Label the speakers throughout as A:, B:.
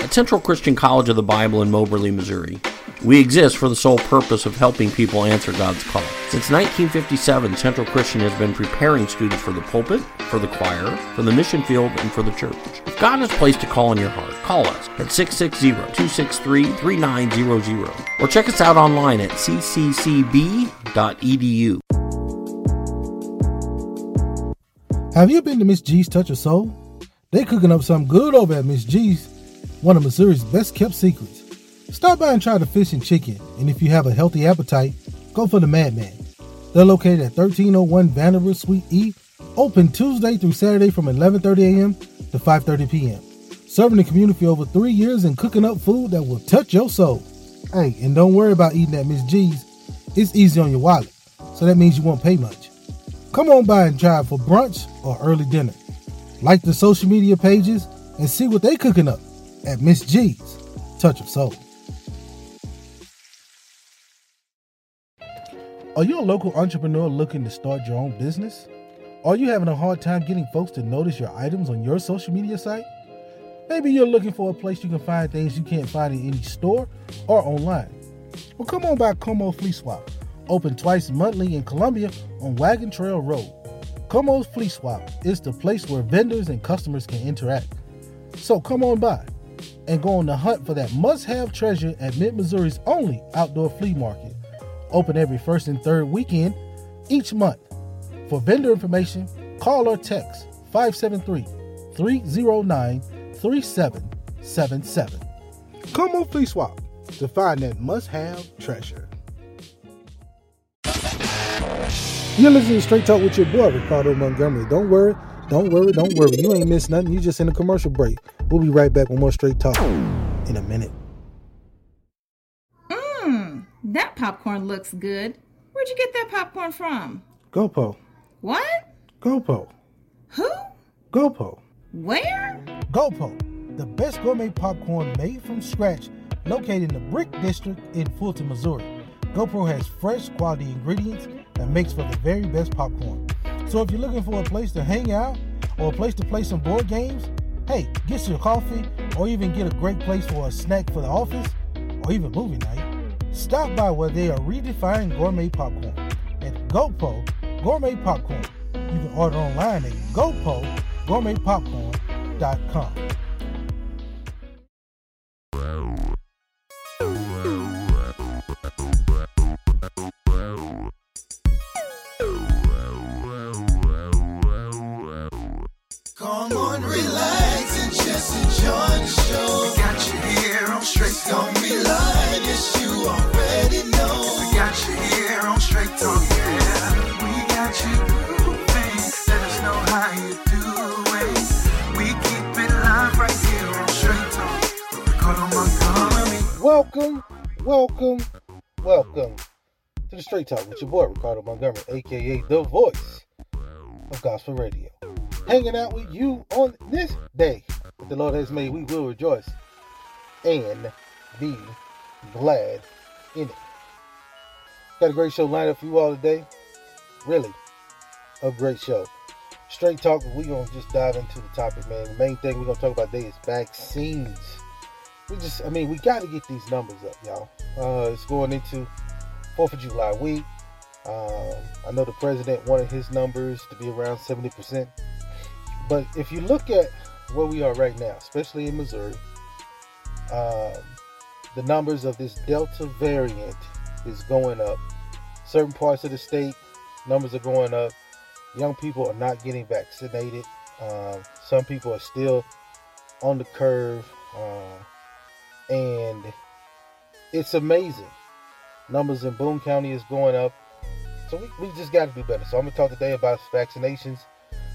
A: At Central Christian College of the Bible in Moberly, Missouri, we exist for the sole purpose of helping people answer God's call. Since 1957, Central Christian has been preparing students for the pulpit, for the choir, for the mission field, and for the church. If God has placed a call in your heart, call us at 660-263-3900 or check us out online at cccb.edu.
B: Have you been to Miss G's Touch of Soul? They cooking up something good over at Miss G's, one of Missouri's best kept secrets. Stop by and try the fish and chicken, and if you have a healthy appetite, go for the Madman. They're located at 1301 Vanderbilt Suite E, open Tuesday through Saturday from 11:30 a.m. to 5:30 p.m. Serving the community for over three years and cooking up food that will touch your soul. Hey, and don't worry about eating at Miss G's. It's easy on your wallet, so that means you won't pay much. Come on by and try for brunch or early dinner. Like the social media pages and see what they're cooking up at Miss G's Touch of Soul. Are you a local entrepreneur looking to start your own business? Are you having a hard time getting folks to notice your items on your social media site? Maybe you're looking for a place you can find things you can't find in any store or online. Well, come on by Como Flea Swap, open twice monthly in Columbia on Wagon Trail Road. Como's Flea Swap is the place where vendors and customers can interact. So come on by and go on the hunt for that must have treasure at Mid Missouri's only outdoor flea market open every first and third weekend each month. For vendor information, call or text 573 309 3777. Come on, Flea Swap to find that must have treasure. You're listening to Straight Talk with your boy, Ricardo Montgomery. Don't worry, don't worry, don't worry. You ain't missed nothing. You just in a commercial break. We'll be right back with more Straight Talk in a minute.
C: Mmm, that popcorn looks good. Where'd you get that popcorn from?
B: GoPo.
C: What?
B: GoPo.
C: Who?
B: GoPo.
C: Where?
B: GoPo, the best gourmet popcorn made from scratch, located in the Brick District in Fulton, Missouri. GoPo has fresh, quality ingredients that makes for the very best popcorn. So if you're looking for a place to hang out or a place to play some board games, hey, get your coffee or even get a great place for a snack for the office or even movie night. Stop by where they are redefining gourmet popcorn at GoPo Gourmet Popcorn. You can order online at
D: GoPoGourmetPopcorn.com. on, relax and just enjoy the show. We got you here on straight, don't be lying, yes you already know. We got you here on straight talk, yeah. We got you grooving. Let us know how you doing. We keep it live right here on straight talk. Ricardo Montgomery.
B: Welcome, welcome, welcome to the Straight Talk with your boy Ricardo Montgomery, aka the voice of gospel radio. Hanging out with you on this day the Lord has made, we will rejoice and be glad in it. Got a great show lined up for you all today. Really, a great show. Straight talk, we're gonna just dive into the topic, man. The main thing we're gonna talk about today is vaccines. We just, I mean, we got to get these numbers up, y'all. Uh, it's going into Fourth of July week. Um, I know the president wanted his numbers to be around 70%. But if you look at where we are right now, especially in Missouri, um, the numbers of this Delta variant is going up. Certain parts of the state, numbers are going up. Young people are not getting vaccinated. Um, some people are still on the curve. Uh, and it's amazing. Numbers in Boone County is going up. So we, we just got to do better. So I'm going to talk today about vaccinations.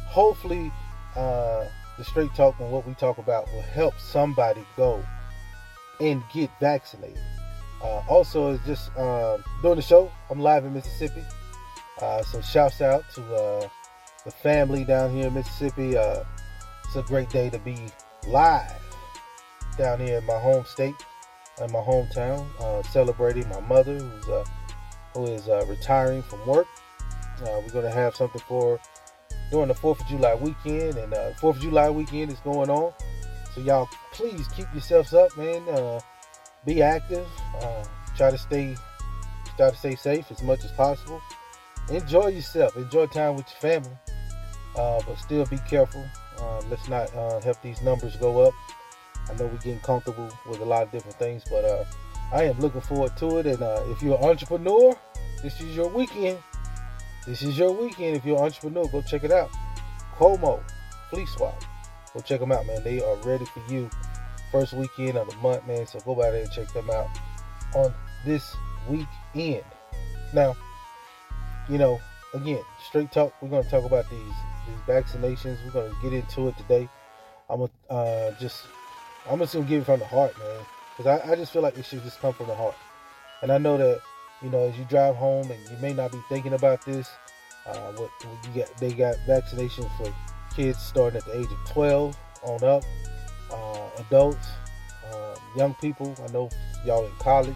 B: Hopefully, uh, the straight talk and what we talk about will help somebody go and get vaccinated. Uh, also, it's just uh, doing the show. I'm live in Mississippi, uh, so shouts out to uh, the family down here in Mississippi. Uh, it's a great day to be live down here in my home state, in my hometown, celebrating my mother who's who is retiring from work. we're gonna have something for during the 4th of July weekend, and uh, 4th of July weekend is going on. So y'all, please keep yourselves up, man. Uh, be active. Uh, try to stay, try to stay safe as much as possible. Enjoy yourself. Enjoy time with your family, uh, but still be careful. Uh, let's not uh, help these numbers go up. I know we're getting comfortable with a lot of different things, but I am looking forward to it. And if you're an entrepreneur, this is your weekend. This is your weekend. If you're an entrepreneur, go check it out. Como, Flea Swap. Go check them out, man. They are ready for you. First weekend of the month, man. So go by there and check them out on this weekend. Now, you know, again, straight talk. We're going to talk about these these vaccinations. We're going to get into it today. I'm gonna uh, just, I'm just gonna give it from the heart, man, because I, I just feel like it should just come from the heart. And I know that you know, as you drive home, and you may not be thinking about this. Uh, what you get, they got vaccinations for kids starting at the age of 12 on up, uh, adults, um, young people. I know y'all in college.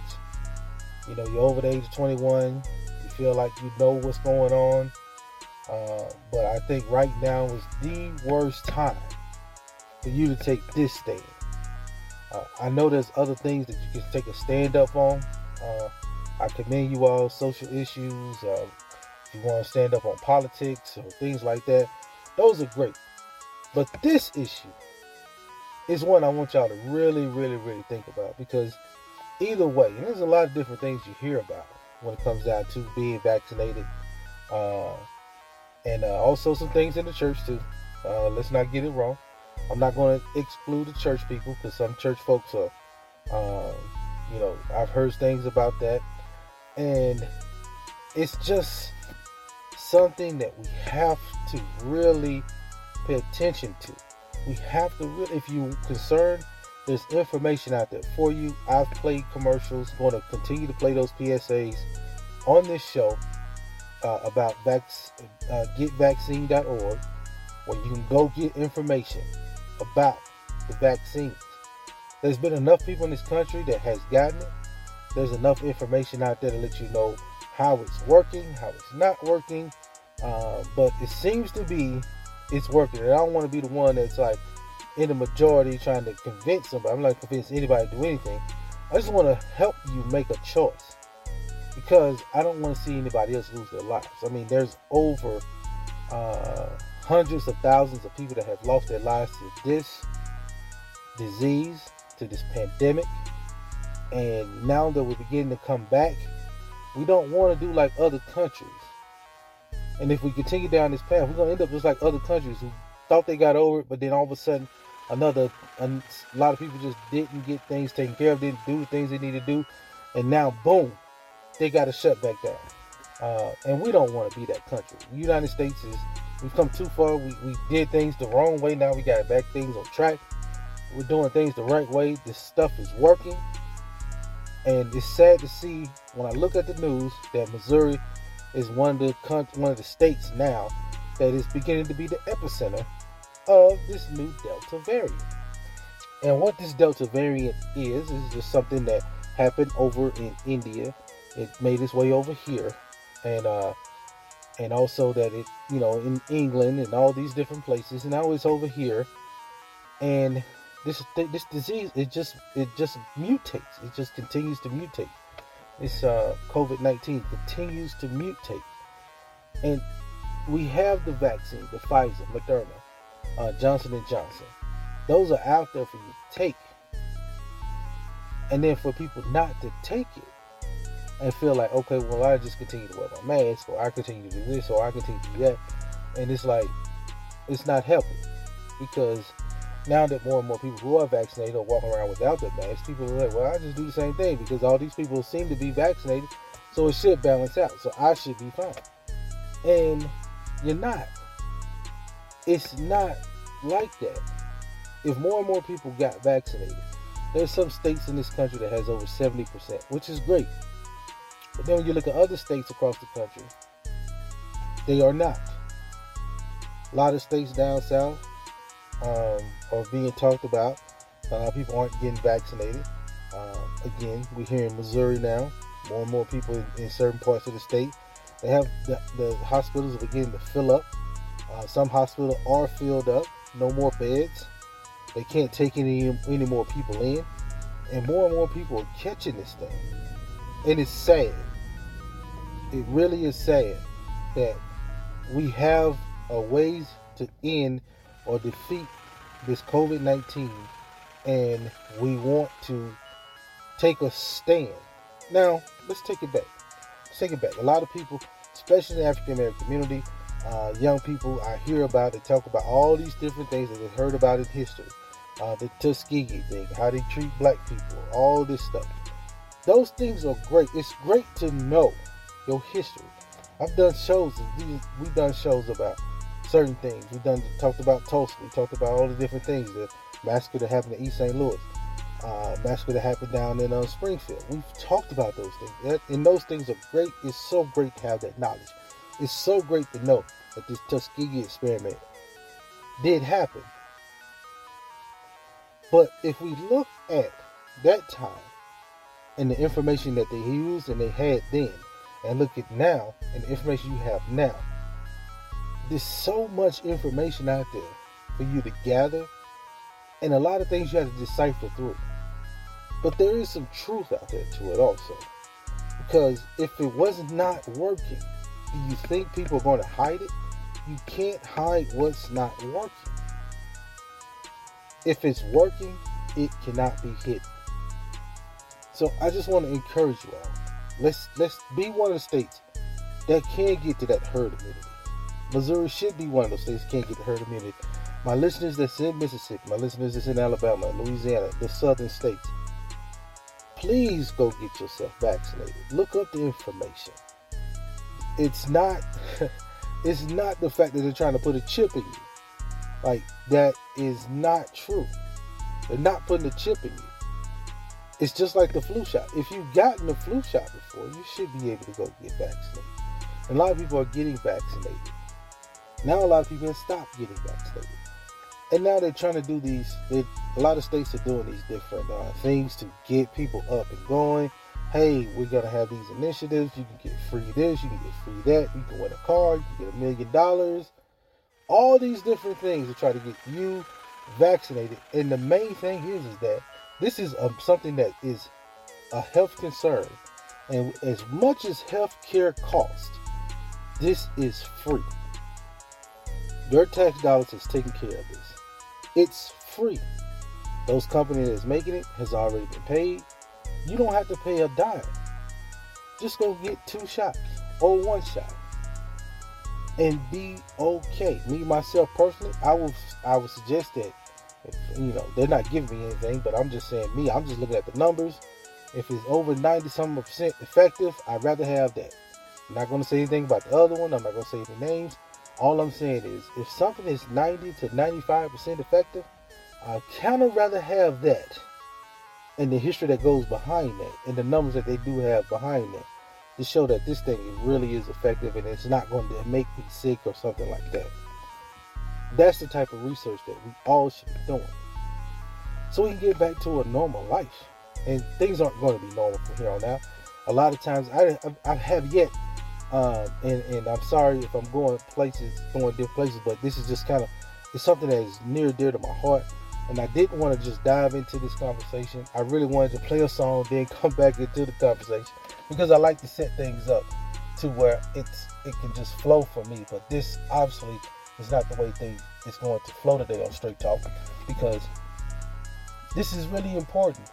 B: You know, you're over the age of 21. You feel like you know what's going on. Uh, but I think right now is the worst time for you to take this stand. Uh, I know there's other things that you can take a stand up on. Uh, I commend you all social issues. Uh, if you want to stand up on politics or things like that, those are great. But this issue is one I want y'all to really, really, really think about because either way, and there's a lot of different things you hear about when it comes down to being vaccinated, uh, and uh, also some things in the church too. Uh, let's not get it wrong. I'm not going to exclude the church people because some church folks are, uh, you know, I've heard things about that and it's just something that we have to really pay attention to. We have to really, if you're concerned, there's information out there for you. I've played commercials, going to continue to play those PSAs on this show uh, about vac- uh, getvaccine.org, where you can go get information about the vaccines. There's been enough people in this country that has gotten it there's enough information out there to let you know how it's working, how it's not working. Uh, but it seems to be it's working. And I don't want to be the one that's like in the majority trying to convince somebody. I'm not convince anybody to do anything. I just want to help you make a choice because I don't want to see anybody else lose their lives. I mean, there's over uh, hundreds of thousands of people that have lost their lives to this disease, to this pandemic. And now that we're beginning to come back, we don't want to do like other countries. And if we continue down this path, we're to end up just like other countries who thought they got over it, but then all of a sudden, another a lot of people just didn't get things taken care of, didn't do things they need to do, and now boom, they got to shut back down. Uh, and we don't want to be that country. The United States is we've come too far. We, we did things the wrong way. Now we got back things on track. We're doing things the right way. This stuff is working. And it's sad to see when I look at the news that Missouri is one of the one of the states now that is beginning to be the epicenter of this new Delta variant. And what this Delta variant is is just something that happened over in India. It made its way over here, and uh, and also that it you know in England and all these different places, and now it's over here, and this this disease it just it just mutates. It just continues to mutate. This uh, COVID nineteen continues to mutate, and we have the vaccine, the Pfizer, Moderna, uh, Johnson and Johnson. Those are out there for you to take, and then for people not to take it and feel like, okay, well, I just continue to wear my mask, or I continue to do this, or I continue to do that, and it's like it's not helping because now that more and more people who are vaccinated are walking around without their masks, people are like, well, I just do the same thing because all these people seem to be vaccinated, so it should balance out. So I should be fine. And you're not. It's not like that if more and more people got vaccinated. There's some states in this country that has over 70%, which is great. But then when you look at other states across the country, they are not. A lot of states down south um, are being talked about. Of people aren't getting vaccinated. Um, again, we're here in Missouri now, more and more people in, in certain parts of the state. They have the, the hospitals are beginning to fill up. Uh, some hospitals are filled up, no more beds. They can't take any any more people in, and more and more people are catching this thing, and it's sad. It really is sad that we have a ways to end or defeat this COVID nineteen, and we want to take a stand. Now, let's take it back. Let's take it back. A lot of people, especially in the African American community, uh, young people, I hear about, they talk about all these different things that they've heard about in history. Uh, the Tuskegee thing, how they treat black people, all this stuff. Those things are great. It's great to know your history. I've done shows, we've done shows about certain things. We've done talked about Tulsa. We talked about all the different things. The massacre that happened in East St. Louis, uh, massacre that happened down in uh, Springfield. We've talked about those things, and those things are great. It's so great to have that knowledge. It's so great to know that this Tuskegee experiment did happen. But if we look at that time and the information that they used and they had then, and look at now and the information you have now, there's so much information out there for you to gather, and a lot of things you have to decipher through. But there is some truth out there to it also. Because if it was not working, do you think people are going to hide it? You can't hide what's not working. If it's working, it cannot be hidden. So I just want to encourage you all. Let's let's be one of the states that can get to that herd immunity. Missouri should be one of those states can't get herd immunity. My listeners that's in Mississippi, my listeners that's in Alabama, Louisiana, the southern states, please go get yourself vaccinated. Look up the information. It's not it's not the fact that they're trying to put a chip in you. Like that is not true. They're not putting a chip in you. It's just like the flu shot. If you've gotten the flu shot before, you should be able to go get vaccinated. And a lot of people are getting vaccinated. Now a lot of people have stopped getting vaccinated. And now they're trying to do these, a lot of states are doing these different uh, things to get people up and going. Hey, we're going to have these initiatives. You can get free this, you can get free that. You can win a car, you can get a million dollars. All these different things to try to get you vaccinated. And the main thing is, is that this is a, something that is a health concern. And as much as health care costs, this is free. Your tax dollars is taking care of this. It's free. Those company that's making it has already been paid. You don't have to pay a dime. Just go get two shots or one shot and be okay. Me myself personally, I will I would suggest that if, you know they're not giving me anything, but I'm just saying me. I'm just looking at the numbers. If it's over 90 some percent effective, I'd rather have that. I'm not going to say anything about the other one. I'm not going to say the names. All I'm saying is, if something is 90 to 95 percent effective, I kind of rather have that and the history that goes behind that and the numbers that they do have behind that to show that this thing really is effective and it's not going to make me sick or something like that. That's the type of research that we all should be doing. So we can get back to a normal life. And things aren't going to be normal from here on out. A lot of times, I, I have yet, uh, and, and I'm sorry if I'm going places, going different places, but this is just kind of, it's something that is near dear to my heart. And I didn't want to just dive into this conversation. I really wanted to play a song, then come back into the conversation because I like to set things up to where it's it can just flow for me. But this obviously is not the way things is going to flow today on Straight Talk because this is really important.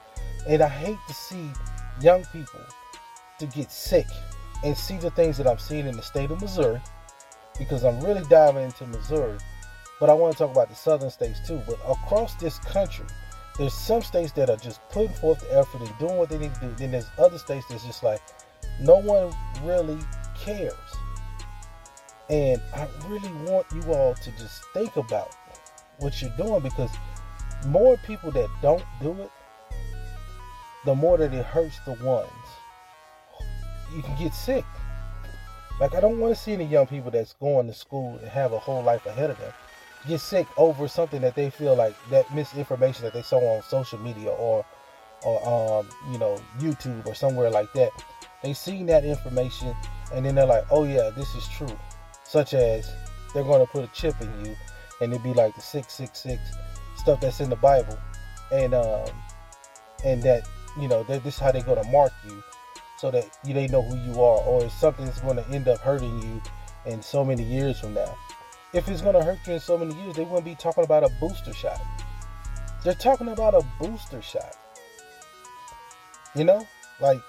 B: And I hate to see young people to get sick and see the things that I'm seeing in the state of Missouri because I'm really diving into Missouri. But I want to talk about the southern states too. But across this country, there's some states that are just putting forth the effort and doing what they need to do. Then there's other states that's just like no one really cares. And I really want you all to just think about what you're doing because more people that don't do it, the more that it hurts the ones. You can get sick. Like I don't want to see any young people that's going to school and have a whole life ahead of them get sick over something that they feel like that misinformation that they saw on social media or or um, you know YouTube or somewhere like that. They seen that information and then they're like, oh yeah, this is true. Such as they're going to put a chip in you and it'd be like the 666 stuff that's in the Bible, and um, and that you know that this is how they're going to mark you, so that you they know who you are, or if something's going to end up hurting you in so many years from now. If it's going to hurt you in so many years, they wouldn't be talking about a booster shot. They're talking about a booster shot. You know, like,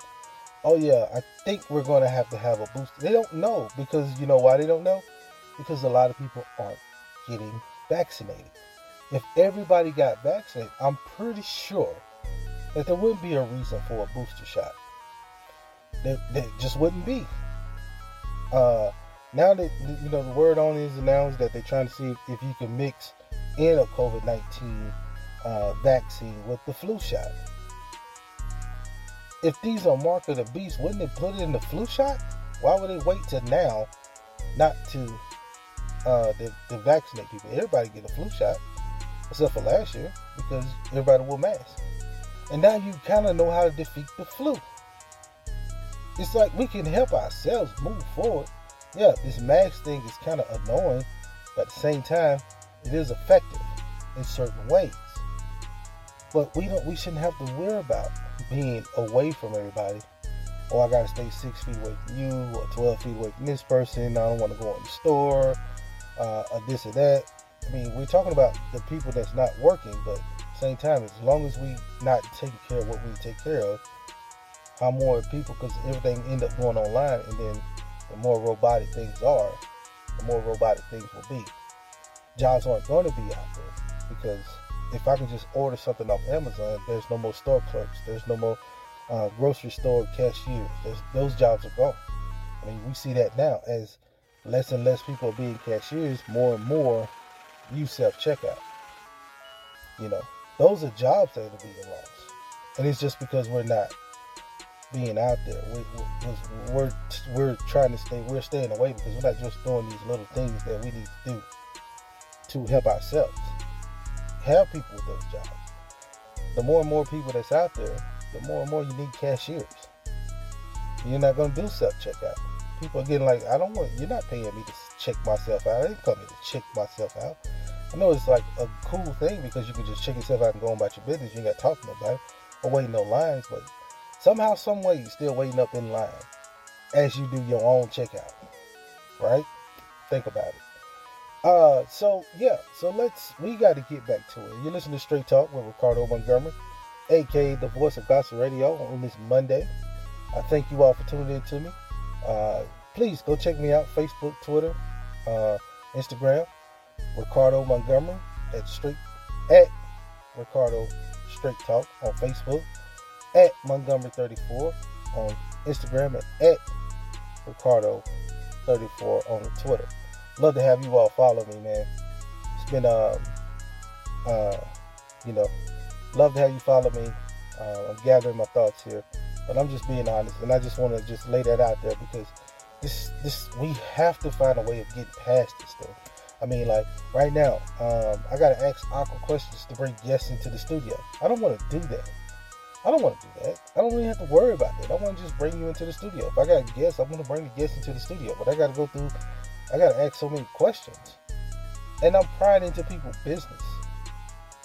B: oh yeah, I think we're going to have to have a booster. They don't know because you know why they don't know? Because a lot of people aren't getting vaccinated. If everybody got vaccinated, I'm pretty sure that there wouldn't be a reason for a booster shot. There, there just wouldn't be. Uh, now that you know the word on is announced that they're trying to see if, you can mix in a COVID nineteen uh, vaccine with the flu shot. If these are mark of the beast, wouldn't they put it in the flu shot? Why would they wait till now not to uh, to vaccinate people. Everybody get a flu shot, except for last year, because everybody wore masks. And now you kind of know how to defeat the flu. It's like we can help ourselves move forward. Yeah, this mask thing is kind of annoying, but at the same time, it is effective in certain ways. But we don't. We shouldn't have to worry about being away from everybody. Or oh, I gotta stay six feet away from you, or twelve feet away from this person. I don't want to go in the store uh, or this or that. I mean, we're talking about the people that's not working, but same time, as long as we not taking care of what we take care of, how more people, because everything end up going online, and then the more robotic things are, the more robotic things will be. Jobs aren't going to be out there because if I can just order something off Amazon, there's no more store clerks, there's no more uh, grocery store cashiers. There's, those jobs are gone. I mean, we see that now as less and less people are being cashiers, more and more use self checkout. You know, those are jobs that are being lost, and it's just because we're not being out there. We, we, we're we're trying to stay. We're staying away because we're not just doing these little things that we need to do to help ourselves. Help people with those jobs. The more and more people that's out there, the more and more you need cashiers. You're not going to do self checkout people are getting like, I don't want, you're not paying me to check myself out. I didn't come here to check myself out. I know it's like a cool thing because you can just check yourself out and go on about your business. You ain't got to talk to nobody or waiting no lines, but somehow, some way, you're still waiting up in line as you do your own checkout, right? Think about it. Uh, so yeah, so let's we got to get back to it. You listen to Straight Talk with Ricardo Montgomery, aka the voice of Gospel Radio, on this Monday. I thank you all for tuning in to me. Uh, please go check me out Facebook, Twitter, uh, Instagram, Ricardo Montgomery at Straight at Ricardo Straight Talk on Facebook, at Montgomery 34 on Instagram, and at Ricardo 34 on Twitter. Love to have you all follow me, man. It's been um uh you know love to have you follow me. Uh, I'm gathering my thoughts here. But I'm just being honest, and I just want to just lay that out there because this this we have to find a way of getting past this thing. I mean, like right now, um, I gotta ask awkward questions to bring guests into the studio. I don't want to do that. I don't want to do that. I don't really have to worry about that. I want to just bring you into the studio. If I got guests, I'm gonna bring the guests into the studio. But I gotta go through. I gotta ask so many questions, and I'm prying into people's business.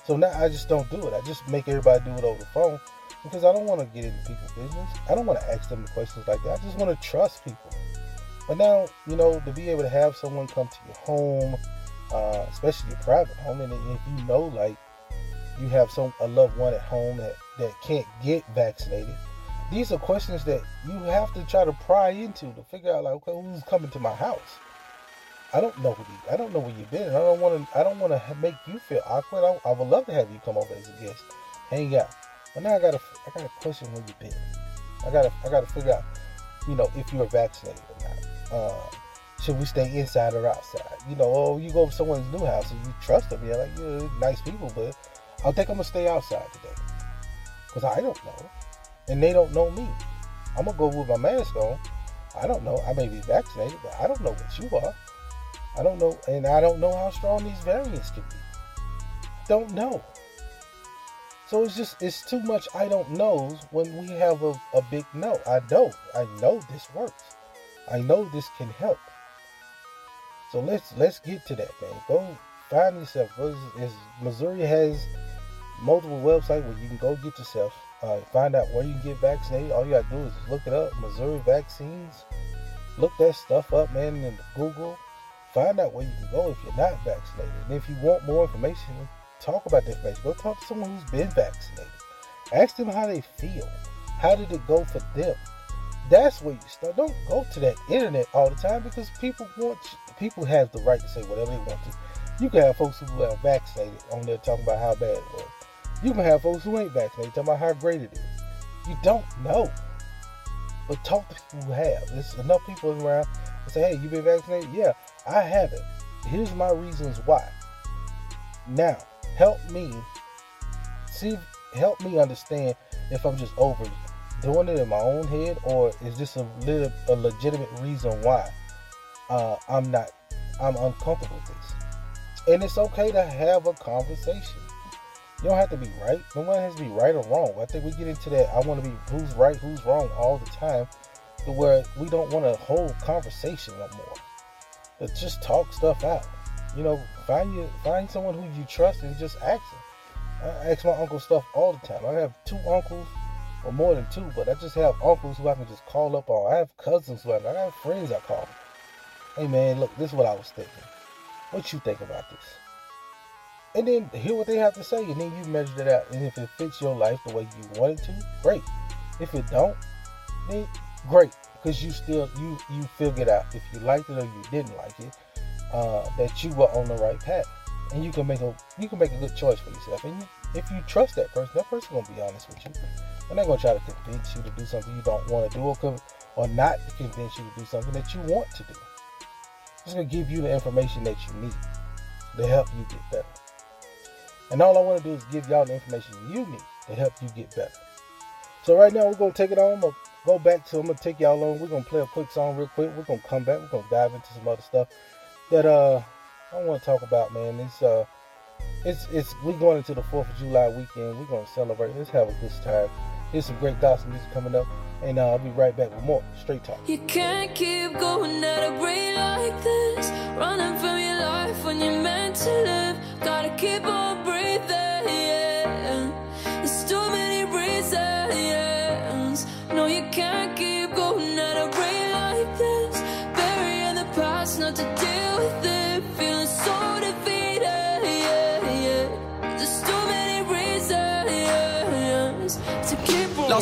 B: So now I just don't do it. I just make everybody do it over the phone because I don't want to get into people's business. I don't want to ask them questions like that. I just want to trust people. But now, you know, to be able to have someone come to your home, uh, especially your private home, and if you know, like, you have some a loved one at home that that can't get vaccinated, these are questions that you have to try to pry into to figure out, like, okay, who's coming to my house? I don't know who you, I don't know where you've been. I don't want to. I don't want to make you feel awkward. I, I would love to have you come over as a guest, hang out. But now I gotta I gotta question where you've been. I gotta I gotta figure out, you know, if you are vaccinated or not. Uh, should we stay inside or outside? you know, oh, you go to someone's new house and you trust them. You're like, you're nice people, but I think I'm gonna stay outside today because I don't know, and they don't know me. I'm gonna go with my mask on. I don't know. I may be vaccinated, but I don't know what you are. I don't know, and I don't know how strong these variants can be. Don't know. So it's just it's too much I don't knows when we have a, a big no. I know. I know this works. I know this can help. So let's let's get to that, man. Go find yourself. Is, is Missouri has multiple websites where you can go get yourself. Uh, find out where you can get vaccinated. All you gotta do is look it up. Missouri vaccines. Look that stuff up, man, in Google. Find out where you can go if you're not vaccinated. And if you want more information, talk about the information. Go talk to someone who's been vaccinated. Ask them how they feel. How did it go for them? That's where you start. Don't go to that internet all the time because people want people have the right to say whatever they want to. You can have folks who are vaccinated on there talking about how bad it was. You can have folks who ain't vaccinated talking about how great it is. You don't know. But talk to people who have. There's enough people around to say, hey, you been vaccinated? Yeah, I haven't. Here's my reasons why. Now, help me see help me understand if I'm just over doing it in my own head or is this a little a legitimate reason why uh, I'm not I'm uncomfortable with this. And it's okay to have a conversation. You don't have to be right. No one has to be right or wrong. I think we get into that. I want to be who's right, who's wrong all the time, to where we don't want to hold conversation no more. But just talk stuff out. You know, find you find someone who you trust and just ask them. I ask my uncle stuff all the time. I have two uncles, or more than two, but I just have uncles who I can just call up on. I have cousins who I, I have friends I call. Hey man, look, this is what I was thinking. What you think about this? And then hear what they have to say, and then you measure it out. And if it fits your life the way you want it to, great. If it don't, then great, because you still you you figured out if you liked it or you didn't like it, uh, that you were on the right path, and you can make a you can make a good choice for yourself. And you, if you trust that person, that person gonna be honest with you. They're not gonna try to convince you to do something you don't want to do, or, or not convince you to do something that you want to do. It's gonna give you the information that you need to help you get better. And all I want to do is give y'all the information you need to help you get better. So right now we're gonna take it on. I'm gonna go back to I'm gonna take y'all on. We're gonna play a quick song real quick. We're gonna come back. We're gonna dive into some other stuff that uh I want to talk about, man. It's uh it's it's we going into the Fourth of July weekend. We're gonna celebrate. Let's have a good time. Here's some great gospel music coming up, and uh, I'll be right back with more straight talk.
E: You can't keep going at a like this, running from your life when you're meant to live. Gotta keep on breathing. Yeah.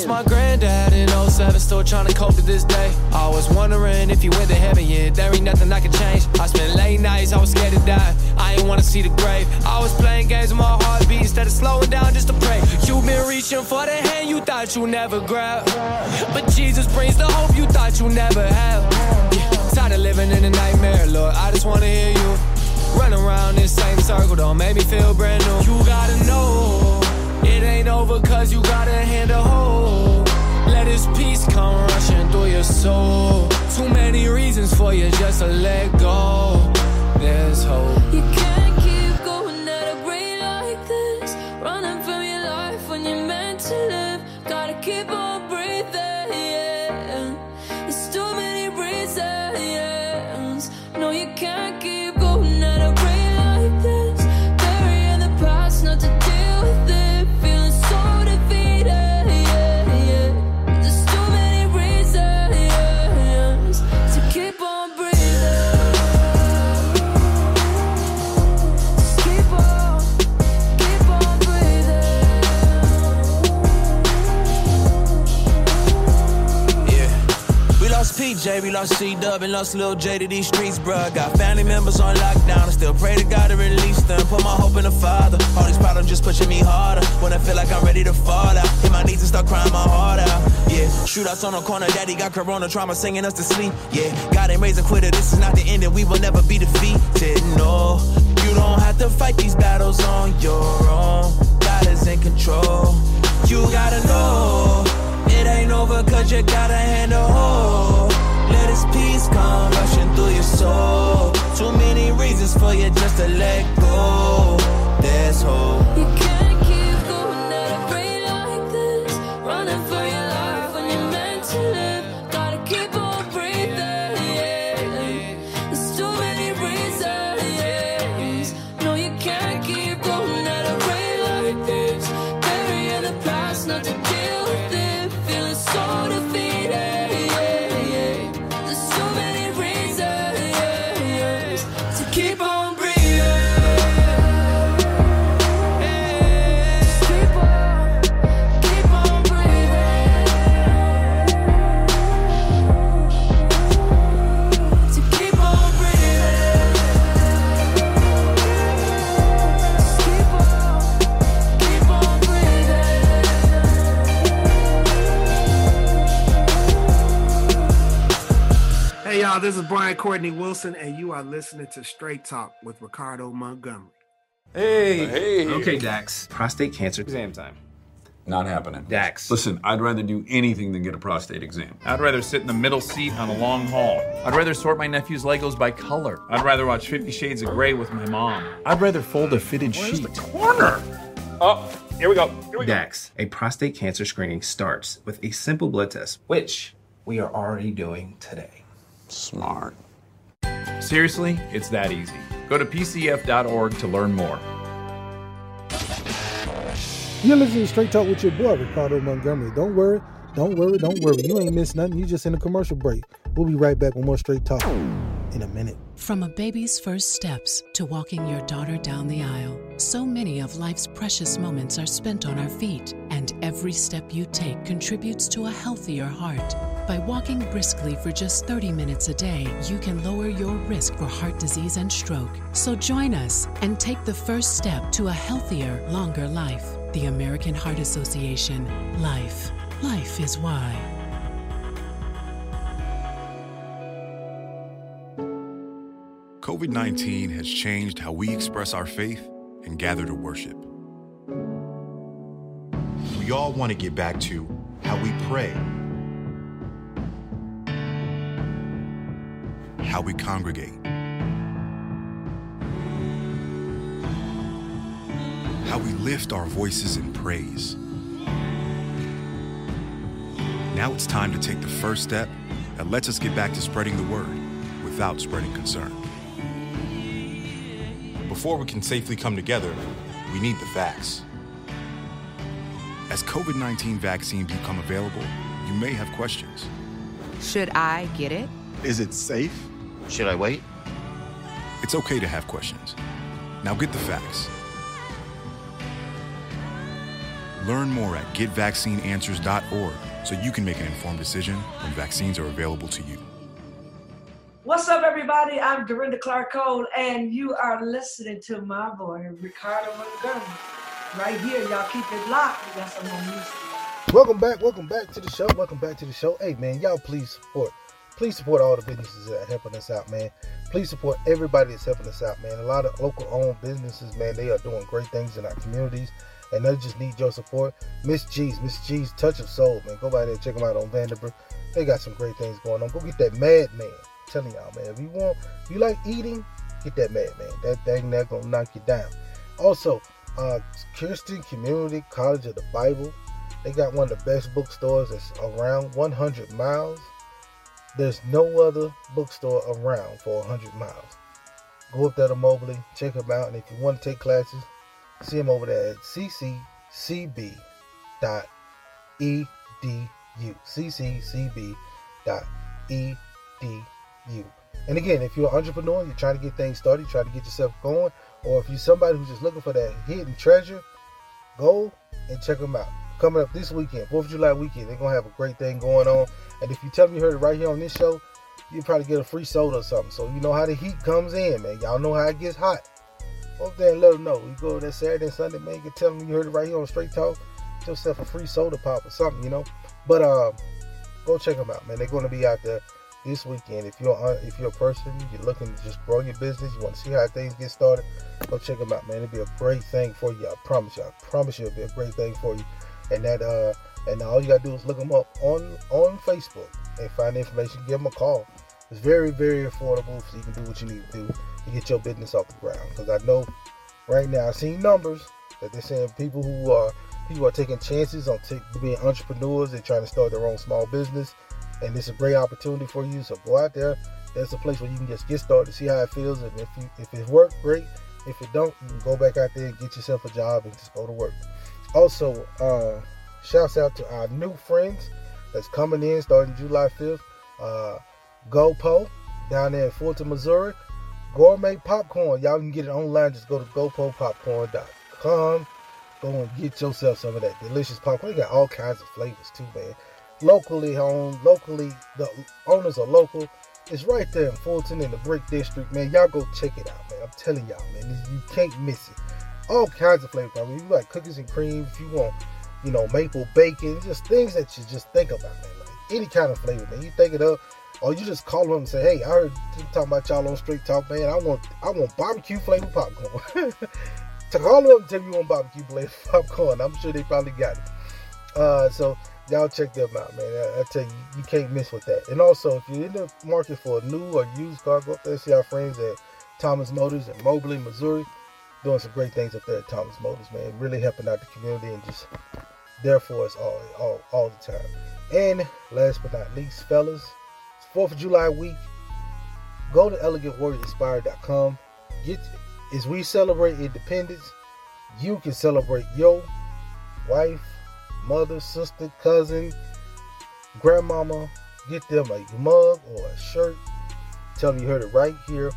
F: Lost my granddad in 07, still trying to cope to this day. I was wondering if he went to heaven, yeah, there ain't nothing I could change. I spent late nights, I was scared to die. I ain't wanna see the grave. I was playing games with my heartbeat instead of slowing down just to pray. You've been reaching for the hand you thought you never grab. But Jesus brings the hope you thought you never have. Yeah, tired of living in a nightmare, Lord. I just wanna hear you. Run around this same circle, don't make me feel brand new. You gotta know. It ain't over cause you got a hand to hold. Let his peace come rushing through your soul. Too many reasons for you just to let go. There's hope. PJ, we lost C Dub, and lost Lil J to these streets, bruh. Got family members on lockdown, I still pray to God to release them. Put my hope in the Father. All these problems just pushing me harder. When I feel like I'm ready to fall out, hit my knees and start crying my heart out. Yeah,
G: Shootouts on the corner, daddy got corona trauma singing us to sleep. Yeah, God ain't raising quitter, this is not the end, and we will never be defeated. No, you don't have to fight these battles on your own. God is in control. You gotta know it ain't over, cause you gotta handle. Let his peace come rushing through your soul. Too many reasons for you just to let go. There's hope.
H: Courtney Wilson, and you are listening to Straight Talk with Ricardo Montgomery.
I: Hey.
J: Hey.
I: Okay, Dax. Prostate cancer exam time.
J: Not happening.
I: Dax.
J: Listen, I'd rather do anything than get a prostate exam.
K: I'd rather sit in the middle seat on a long haul. I'd rather sort my nephew's Legos by color. I'd rather watch Fifty Shades of Grey with my mom. I'd rather fold a fitted sheet.
J: Where's the corner. Oh, here we go. Here we go.
I: Dax. A prostate cancer screening starts with a simple blood test, which we are already doing today.
J: Smart.
K: Seriously, it's that easy. Go to pcf.org to learn more.
B: You're listening to Straight Talk with your boy, Ricardo Montgomery. Don't worry, don't worry, don't worry. You ain't missed nothing. You just in a commercial break. We'll be right back with more Straight Talk in a minute.
L: From a baby's first steps to walking your daughter down the aisle, so many of life's precious moments are spent on our feet, and every step you take contributes to a healthier heart. By walking briskly for just 30 minutes a day, you can lower your risk for heart disease and stroke. So join us and take the first step to a healthier, longer life. The American Heart Association. Life. Life is why.
M: COVID 19 has changed how we express our faith and gather to worship.
N: We all want to get back to how we pray,
M: how we congregate, how we lift our voices in praise. Now it's time to take the first step that lets us get back to spreading the word without spreading concern.
N: Before we can safely come together, we need the facts.
M: As COVID 19 vaccines become available, you may have questions.
O: Should I get it?
N: Is it safe?
M: Should I wait? It's okay to have questions. Now get the facts. Learn more at getvaccineanswers.org so you can make an informed decision when vaccines are available to you.
P: What's up, everybody? I'm Dorinda Clark Cole, and you are listening to my boy, Ricardo Montgomery. Right here, y'all keep it locked. We got some more music.
B: Welcome back, welcome back to the show. Welcome back to the show. Hey man, y'all please support. Please support all the businesses that are helping us out, man. Please support everybody that's helping us out, man. A lot of local owned businesses, man, they are doing great things in our communities. And they just need your support. Miss G's, Miss G's Touch of Soul, man. Go by there, check them out on Vanderbilt. They got some great things going on. Go get that Mad Man. I'm telling y'all, man. If you want, if you like eating, get that Mad Man. That thing that gonna knock you down. Also, uh, Christian Community College of the Bible. They got one of the best bookstores that's around 100 miles. There's no other bookstore around for 100 miles. Go up there to Moberly, check them out, and if you want to take classes, see them over there at cccb.edu. cccb.edu. And again, if you're an entrepreneur, you're trying to get things started, trying to get yourself going, or if you're somebody who's just looking for that hidden treasure, go and check them out. Coming up this weekend, 4th of July weekend, they're going to have a great thing going on. And if you tell me you heard it right here on this show, you probably get a free soda or something. So you know how the heat comes in, man. Y'all know how it gets hot. Go up there and let them know. You go there Saturday and Sunday, man, you can tell them you heard it right here on Straight Talk. Get yourself a free soda pop or something, you know. But uh, go check them out, man. They're going to be out there this weekend. If you're uh, if you're a person you're looking to just grow your business, you want to see how things get started, go check them out, man. It'll be a great thing for you. I promise you. I promise you, it'll be a great thing for you. And that uh, and all you gotta do is look them up on on Facebook and find information. Give them a call. It's very very affordable, so you can do what you need to do to get your business off the ground. Because I know right now I've seen numbers that they're saying people who are people are taking chances on t- being entrepreneurs. They're trying to start their own small business and it's a great opportunity for you. So go out there. That's a place where you can just get started, see how it feels, and if you, if it worked, great. If it don't, you can go back out there and get yourself a job and just go to work. Also, uh, shouts out to our new friends that's coming in starting July 5th. Uh, GoPo down there in Fulton, Missouri. Gourmet popcorn. Y'all can get it online. Just go to gopopopcorn.com. Go and get yourself some of that delicious popcorn. They got all kinds of flavors too, man locally owned, locally the owners are local. It's right there in Fulton in the Brick District, man. Y'all go check it out, man. I'm telling y'all, man, you can't miss it. All kinds of flavors. I mean, you like cookies and cream. If you want, you know, maple bacon, just things that you just think about, man. Like any kind of flavor, man. You think it up, or you just call them and say, "Hey, I heard you talking about y'all on Straight Talk, man. I want, I want barbecue flavored popcorn." to call them and tell you want barbecue flavored popcorn. I'm sure they probably got it. Uh, so y'all check them out, man. I, I, tell you, you can't miss with that. And also, if you're in the market for a new or used car, go up there see our friends at Thomas Motors in Moberly, Missouri. Doing some great things up there at Thomas Motors, man. Really helping out the community and just there for us all, all, all the time. And last but not least, fellas, it's 4th of July week. Go to elegantwarriorinspired.com. Get as we celebrate independence, you can celebrate your wife, mother, sister, cousin, grandmama, get them a mug or a shirt. Tell you heard it right here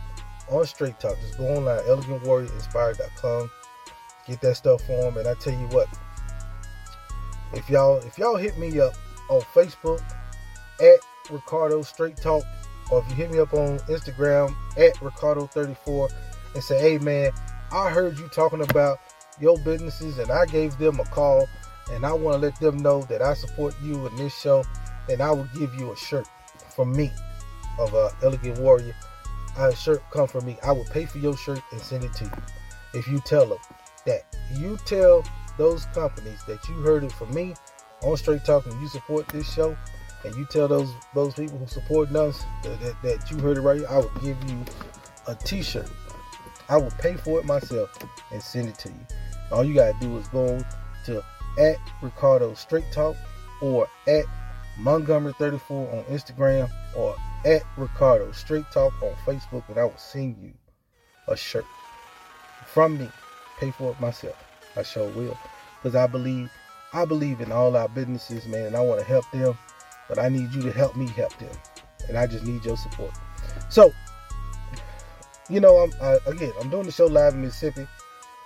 B: on Straight Talk. Just go online, elegantwarriorinspired.com. Get that stuff for them. And I tell you what, if y'all if y'all hit me up on Facebook at Ricardo Straight Talk, or if you hit me up on Instagram at Ricardo34 and say, hey man, I heard you talking about your businesses and I gave them a call and I want to let them know that I support you in this show, and I will give you a shirt from me of a Elegant Warrior. A shirt come from me. I will pay for your shirt and send it to you. If you tell them that you tell those companies that you heard it from me on Straight Talk and you support this show, and you tell those those people who support us that, that, that you heard it right, I will give you a T-shirt. I will pay for it myself and send it to you. All you gotta do is go to at Ricardo Straight Talk or at Montgomery34 on Instagram or at Ricardo Straight Talk on Facebook and I will send you a shirt from me. Pay for it myself. I sure will. Because I believe I believe in all our businesses, man, and I want to help them. But I need you to help me help them. And I just need your support. So, you know, I'm I, again, I'm doing the show live in Mississippi.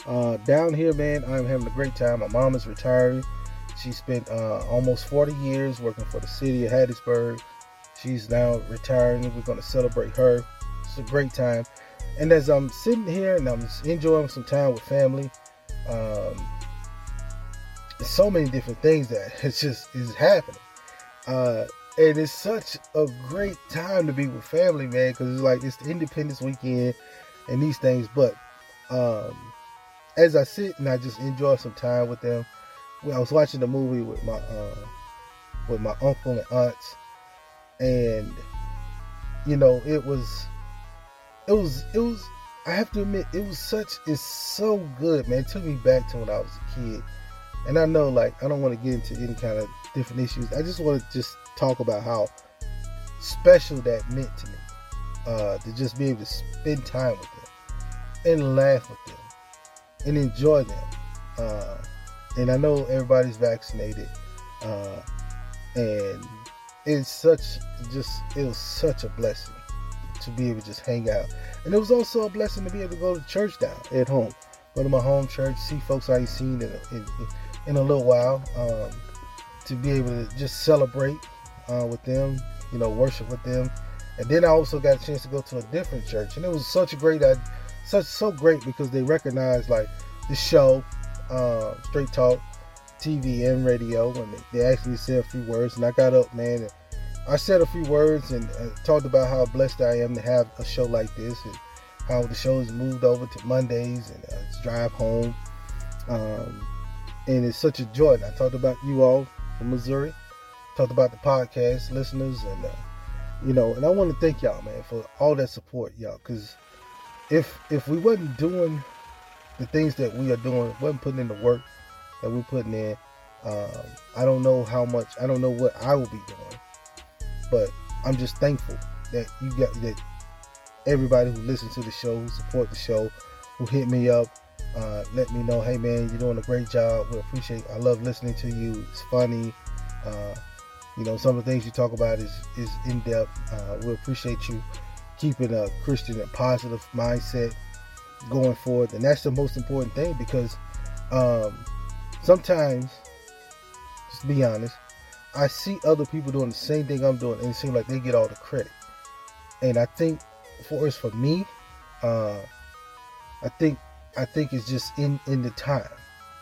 B: Uh, down here, man, I'm having a great time. My mom is retiring. She spent uh, almost 40 years working for the city of Hattiesburg. She's now retiring. We're going to celebrate her. It's a great time. And as I'm sitting here and I'm enjoying some time with family, um, so many different things that it's just is happening. Uh, and it's such a great time to be with family, man, because it's like it's the Independence Weekend and these things. But um, as I sit and I just enjoy some time with them. When I was watching the movie with my uh, with my uncle and aunts, and you know, it was it was it was I have to admit it was such it's so good, man. It took me back to when I was a kid. And I know like I don't want to get into any kind of different issues. I just want to just talk about how special that meant to me. Uh, to just be able to spend time with them and laugh with them and enjoy them. Uh, and I know everybody's vaccinated, uh, and it's such just it was such a blessing to be able to just hang out, and it was also a blessing to be able to go to church down at home, go to my home church, see folks I ain't seen in in, in a little while, um, to be able to just celebrate uh, with them, you know, worship with them, and then I also got a chance to go to a different church, and it was such a great such so great because they recognize like the show, uh, Straight Talk TV and radio, and they, they to say a few words, and I got up, man, and I said a few words and uh, talked about how blessed I am to have a show like this and how the show has moved over to Mondays and uh, it's drive home. Um, and it's such a joy. And I talked about you all from Missouri, talked about the podcast listeners, and uh, you know, and I want to thank y'all, man, for all that support, y'all. Because if if we wasn't doing the things that we are doing, wasn't putting in the work that we're putting in, um, I don't know how much, I don't know what I will be doing, but I'm just thankful that you got that everybody who listens to the show, who support the show, who hit me up, uh, let me know, hey man, you're doing a great job. We appreciate. I love listening to you. It's funny. Uh, you know, some of the things you talk about is is in depth. Uh, we appreciate you keeping a Christian and positive mindset going forward, and that's the most important thing because um, sometimes, just be honest, I see other people doing the same thing I'm doing, and it seems like they get all the credit. And I think, for us, for me, uh, I think I think it's just in in the time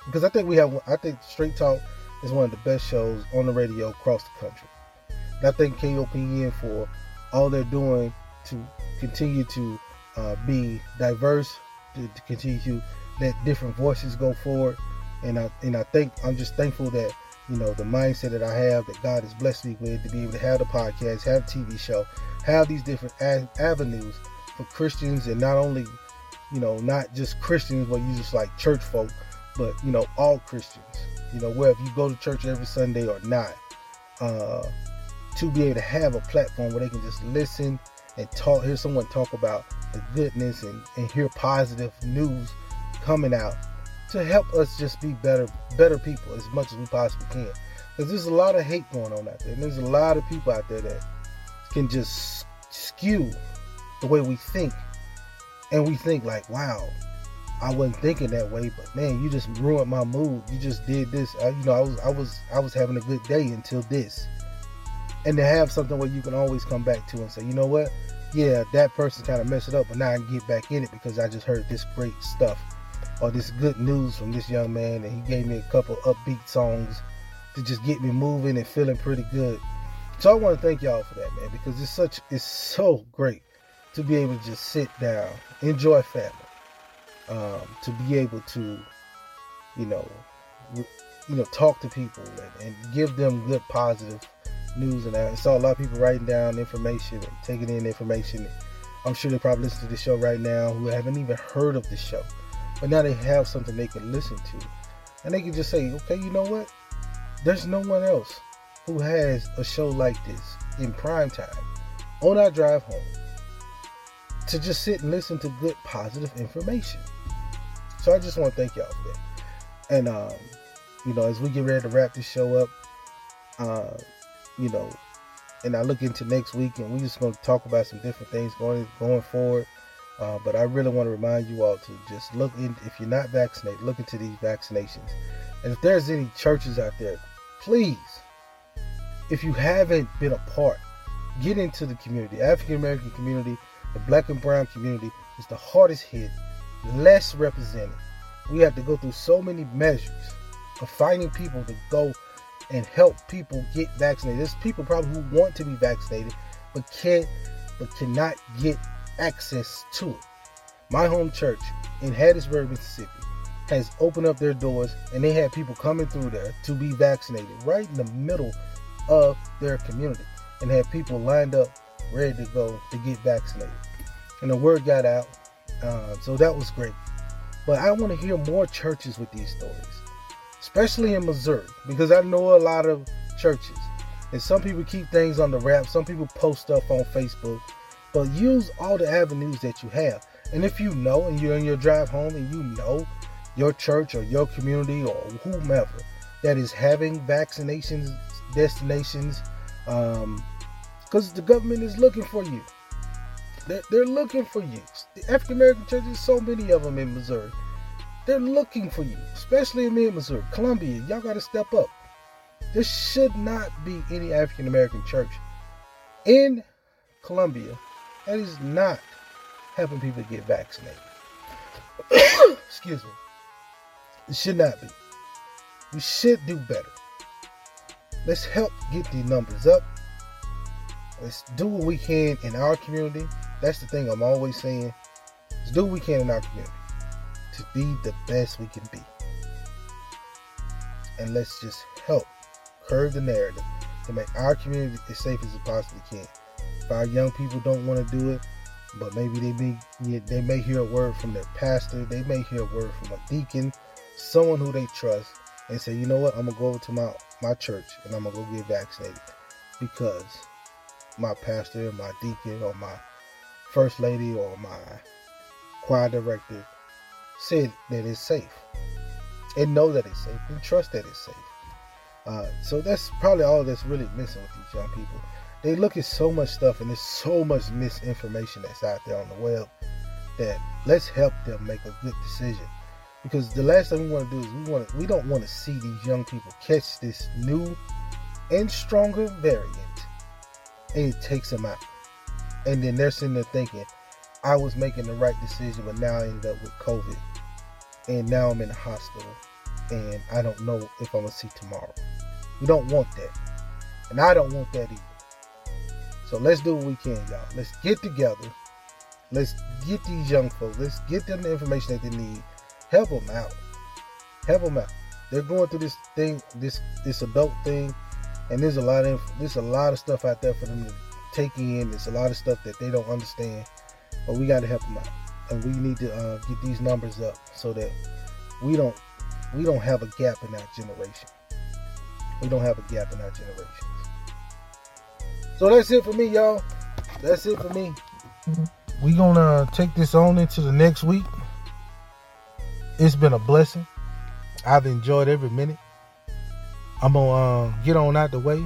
B: because I think we have I think Straight Talk is one of the best shows on the radio across the country. And I thank KOPN for all they're doing to continue to uh, be diverse, to, to, continue to let different voices go forward. And I and I think I'm just thankful that you know the mindset that I have that God has blessed me with to be able to have the podcast, have TV show, have these different a- avenues for Christians and not only you know, not just Christians, but you just like church folk, but you know, all Christians. You know, whether you go to church every Sunday or not, uh, to be able to have a platform where they can just listen and talk, hear someone talk about the goodness and, and hear positive news coming out to help us just be better, better people as much as we possibly can. Because there's a lot of hate going on out there, and there's a lot of people out there that can just skew the way we think and we think like, wow, I wasn't thinking that way, but man, you just ruined my mood. You just did this. I, you know, I was, I was, I was having a good day until this, and to have something where you can always come back to and say, you know what, yeah, that person kind of messed it up, but now I can get back in it because I just heard this great stuff or this good news from this young man, and he gave me a couple upbeat songs to just get me moving and feeling pretty good. So I want to thank y'all for that, man, because it's such, it's so great to be able to just sit down, enjoy family, um, to be able to, you know, you know, talk to people and, and, give them good positive news. And I saw a lot of people writing down information taking in information. I'm sure they probably listen to the show right now who haven't even heard of the show, but now they have something they can listen to, and they can just say, okay, you know what? There's no one else who has a show like this in prime time on our drive home to just sit and listen to good, positive information. So I just want to thank y'all for that. And um, you know, as we get ready to wrap this show up, uh, you know, and I look into next week, and we're just going to talk about some different things going going forward. Uh, but I really want to remind you all to just look in. If you're not vaccinated, look into these vaccinations. And if there's any churches out there, please, if you haven't been a part, get into the community, African American community the black and brown community is the hardest hit, less represented. We have to go through so many measures of finding people to go and help people get vaccinated. There's people probably who want to be vaccinated but can't but cannot get access to it. My home church in Hattiesburg, Mississippi has opened up their doors and they have people coming through there to be vaccinated right in the middle of their community and have people lined up ready to go to get vaccinated and the word got out. Uh, so that was great. But I want to hear more churches with these stories, especially in Missouri, because I know a lot of churches. And some people keep things on the wrap, some people post stuff on Facebook, but use all the avenues that you have. And if you know, and you're in your drive home and you know your church or your community or whomever that is having vaccinations destinations, because um, the government is looking for you. They're, they're looking for you. The African American churches, so many of them in Missouri. They're looking for you, especially in mid Missouri. Columbia, y'all got to step up. There should not be any African American church in Columbia that is not helping people get vaccinated. Excuse me. It should not be. We should do better. Let's help get the numbers up. Let's do what we can in our community. That's the thing I'm always saying. Let's do what we can in our community to be the best we can be. And let's just help curb the narrative to make our community as safe as it possibly can. If our young people don't want to do it, but maybe they may they may hear a word from their pastor, they may hear a word from a deacon, someone who they trust, and say, you know what, I'm gonna go over to my my church and I'm gonna go get vaccinated because my pastor, my deacon, or my first lady, or my choir director said that it's safe, and know that it's safe, and trust that it's safe. Uh, so that's probably all that's really missing with these young people. They look at so much stuff, and there's so much misinformation that's out there on the web that let's help them make a good decision. Because the last thing we want to do is we want we don't want to see these young people catch this new and stronger variant, and it takes them out. And then they're sitting there thinking, I was making the right decision, but now I ended up with COVID, and now I'm in the hospital, and I don't know if I'm gonna see tomorrow. We don't want that. And I don't want that either. So let's do what we can, y'all. Let's get together. Let's get these young folks. Let's get them the information that they need. Help them out. Help them out. They're going through this thing, this this adult thing, and there's a lot of there's a lot of stuff out there for them to take in. There's a lot of stuff that they don't understand, but we got to help them out, and we need to uh, get these numbers up so that we don't we don't have a gap in our generation. We don't have a gap in our generations. So that's it for me, y'all. That's it for me. We gonna take this on into the next week. It's been a blessing. I've enjoyed every minute. I'm gonna uh, get on out the way.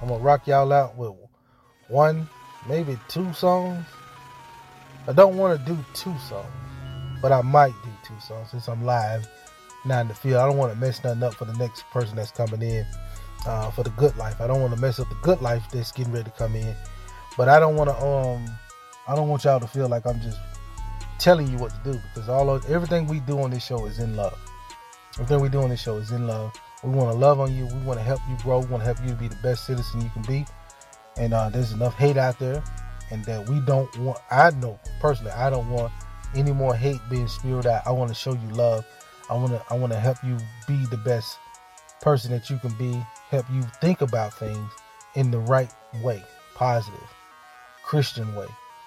B: I'm gonna rock y'all out with one, maybe two songs. I don't want to do two songs, but I might do two songs since I'm live now in the field. I don't want to mess nothing up for the next person that's coming in uh, for the good life. I don't want to mess up the good life that's getting ready to come in. But I don't want to um I don't want y'all to feel like I'm just telling you what to do because all of everything we do on this show is in love. Everything we do on this show is in love. We want to love on you. We want to help you grow. We want to help you be the best citizen you can be. And uh, there's enough hate out there, and that we don't want. I know personally, I don't want any more hate being spewed out. I want to show you love. I want to. I want to help you be the best person that you can be. Help you think about things in the right way, positive, Christian way,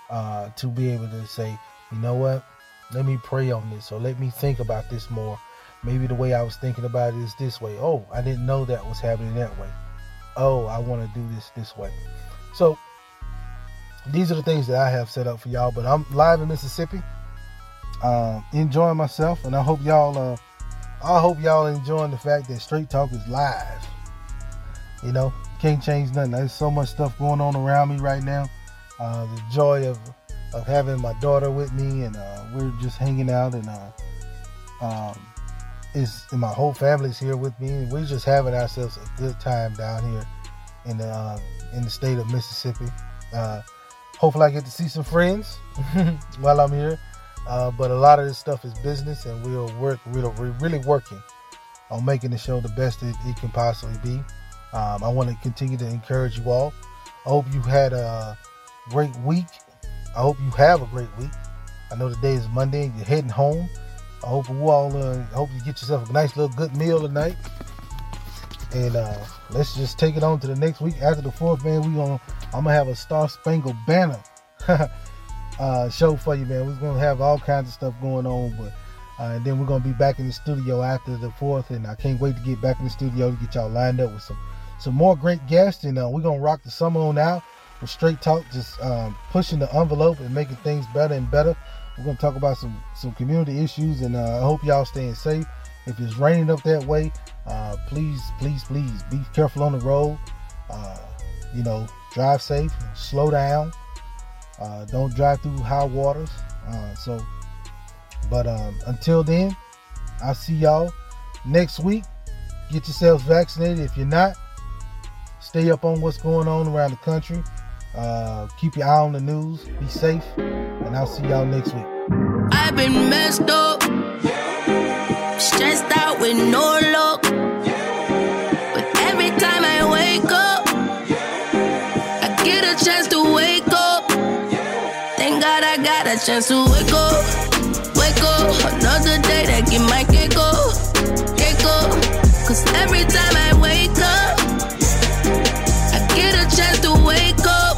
B: uh, to be able to say, you know what? Let me pray on this, or let me think about this more. Maybe the way I was thinking about it is this way. Oh, I didn't know that was happening that way. Oh, I want to do this this way. So these are the things that I have set up for y'all. But I'm live in Mississippi, um, enjoying myself, and I hope y'all. Uh, I hope y'all enjoying the fact that Straight Talk is live. You know, can't change nothing. There's so much stuff going on around me right now. Uh, the joy of of having my daughter with me, and uh, we're just hanging out, and uh, um, is and my whole family's here with me, and we're just having ourselves a good time down here in the uh, in the state of Mississippi. Hopefully, I get to see some friends while I'm here. Uh, but a lot of this stuff is business, and we'll work. We're really working on making the show the best it, it can possibly be. Um, I want to continue to encourage you all. I hope you had a great week. I hope you have a great week. I know today is Monday and you're heading home. I hope you all. Uh, I hope you get yourself a nice little good meal tonight. And uh, let's just take it on to the next week. After the fourth, man, we gonna I'm gonna have a Star Spangled Banner uh, show for you, man. We're gonna have all kinds of stuff going on, but uh, and then we're gonna be back in the studio after the fourth, and I can't wait to get back in the studio to get y'all lined up with some some more great guests, and uh, we're gonna rock the summer on out with straight talk, just um, pushing the envelope and making things better and better. We're gonna talk about some some community issues, and uh, I hope y'all staying safe. If it's raining up that way, uh, please, please, please be careful on the road. Uh, you know, drive safe, slow down. Uh, don't drive through high waters. Uh, so, but um, until then, I'll see y'all next week. Get yourselves vaccinated. If you're not, stay up on what's going on around the country. Uh, keep your eye on the news. Be safe, and I'll see y'all next week.
E: I've been messed up, stressed out with no luck. But every time I wake up, I get a chance to wake up. Thank God I got a chance to wake up, wake up. Another day that get my cake up, cake up. Cause every time I wake up, I get a chance to wake up.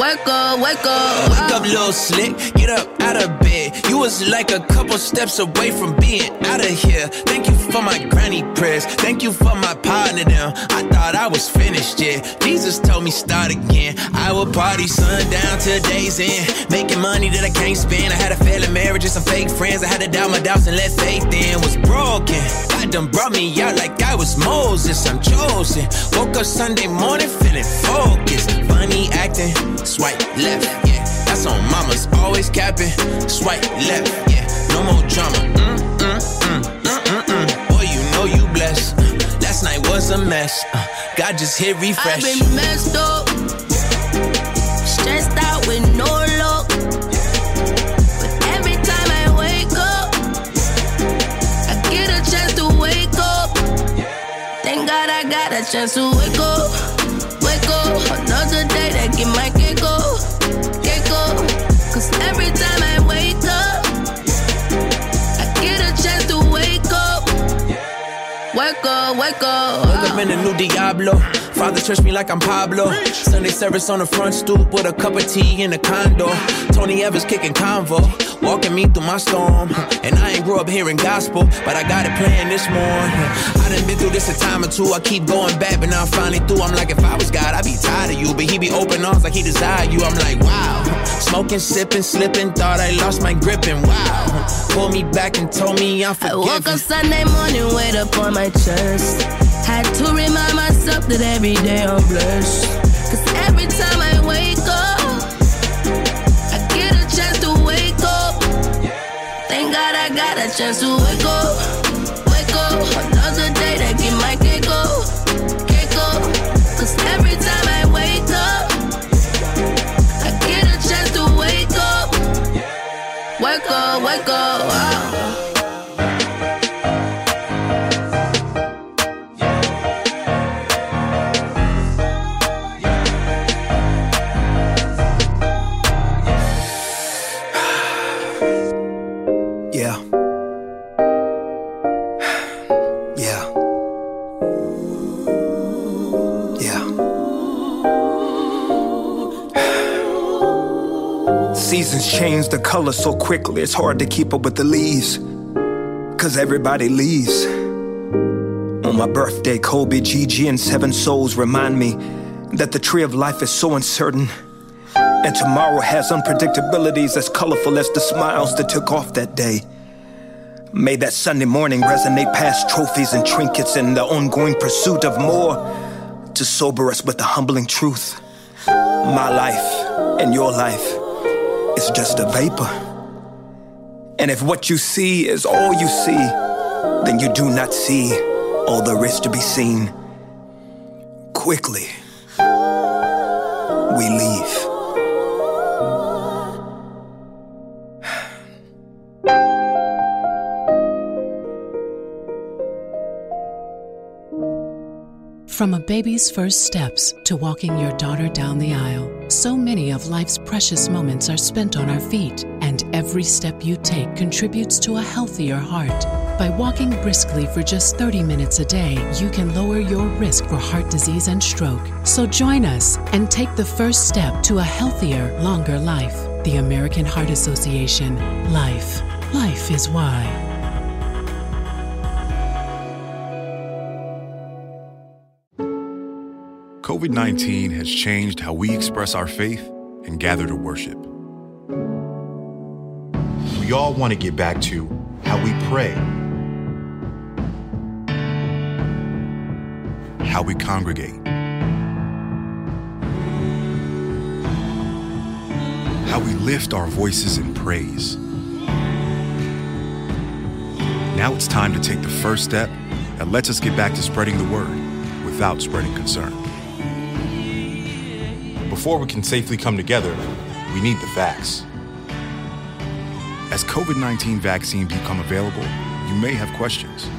E: Wake up, wake up.
G: Wake up, little slick. Get up out of bed. You was like a couple steps away from being out of here. Thank you for my granny prayers. Thank you for my partner them. I thought I was finished, yeah. Jesus told me start again. I will party sundown till day's end. Making money that I can't spend. I had a failing marriage and some fake friends. I had to doubt my doubts and let faith in. Was broken. God done brought me out like I was Moses. I'm chosen. Woke up Sunday morning feeling focused. Funny acting. Swipe left, yeah. That's on mamas. Always capping. Swipe left, yeah. No more drama. Mm, mm, mm, mm, mm, mm. Boy, you know you blessed. Last night was a mess. Uh, God just hit refresh.
E: I've been messed up, stressed out with no luck. But every time I wake up, I get a chance to wake up. Thank God I got a chance to wake up, wake up, wake up.
G: Woke up in a new Diablo. Father touched me like I'm Pablo. Sunday service on the front stoop with a cup of tea in the condo. Tony Evans kicking convo, walking me through my storm. And I ain't grew up hearing gospel, but I got it playing this morning. I done been through this a time or two. I keep going back, but now I'm finally through. I'm like, if I was God, I'd be tired of you. But he be open arms like he desire you. I'm like, wow. Smoking, sipping, slipping, thought I lost my grip and wow. Pulled me back and told me I'm forgiven.
E: I woke up Sunday morning, weight up on my chest. Had to remind myself that every day I'm blessed. Cause every time I wake up, I get a chance to wake up. Thank God I got a chance to wake up.
Q: Color so quickly, it's hard to keep up with the leaves. Cause everybody leaves. On my birthday, Kobe, Gigi, and Seven Souls remind me that the tree of life is so uncertain. And tomorrow has unpredictabilities as colorful as the smiles that took off that day. May that Sunday morning resonate past trophies and trinkets in the ongoing pursuit of more to sober us with the humbling truth. My life and your life is just a vapor. And if what you see is all you see, then you do not see all there is to be seen. Quickly, we leave.
L: From a baby's first steps to walking your daughter down the aisle, so many of life's precious moments are spent on our feet, and every step you take contributes to a healthier heart. By walking briskly for just 30 minutes a day, you can lower your risk for heart disease and stroke. So join us and take the first step to a healthier, longer life. The American Heart Association. Life. Life is why.
M: COVID 19 has changed how we express our faith and gather to worship.
N: We all want to get back to how we pray,
M: how we congregate, how we lift our voices in praise. Now it's time to take the first step that lets us get back to spreading the word without spreading concern.
N: Before we can safely come together, we need the facts.
M: As COVID 19 vaccines become available, you may have questions.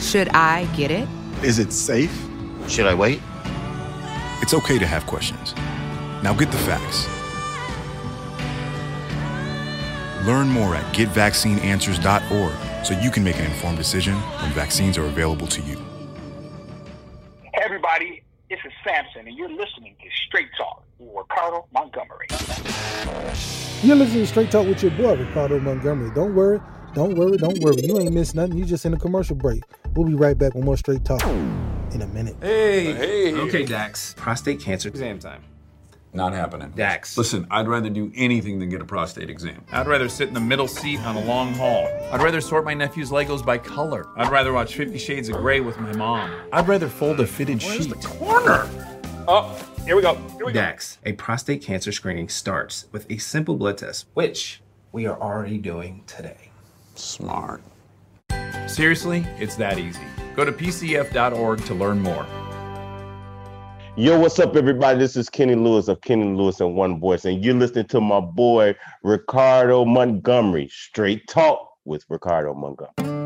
O: Should I get it?
N: Is it safe?
J: Should I wait?
M: It's okay to have questions. Now get the facts. Learn more at getvaccineanswers.org so you can make an informed decision when vaccines are available to you.
R: You're listening to Straight Talk with
B: your boy, Ricardo Montgomery. Don't worry, don't worry, don't worry. You ain't missed nothing. You just in a commercial break. We'll be right back with more Straight Talk in a minute.
I: Hey.
S: Hey.
I: Okay, Dax. Prostate cancer exam time.
S: Not happening.
I: Dax.
S: Listen, I'd rather do anything than get a prostate exam.
K: I'd rather sit in the middle seat on a long haul. I'd rather sort my nephew's Legos by color. I'd rather watch Fifty Shades of Grey with my mom. I'd rather fold a fitted sheet.
S: Corner.
R: Oh, here we go. Here we go.
I: A prostate cancer screening starts with a simple blood test, which we are already doing today.
S: Smart.
K: Seriously, it's that easy. Go to pcf.org to learn more.
T: Yo, what's up, everybody? This is Kenny Lewis of Kenny Lewis and One Voice, and you're listening to my boy Ricardo Montgomery. Straight talk with Ricardo Montgomery.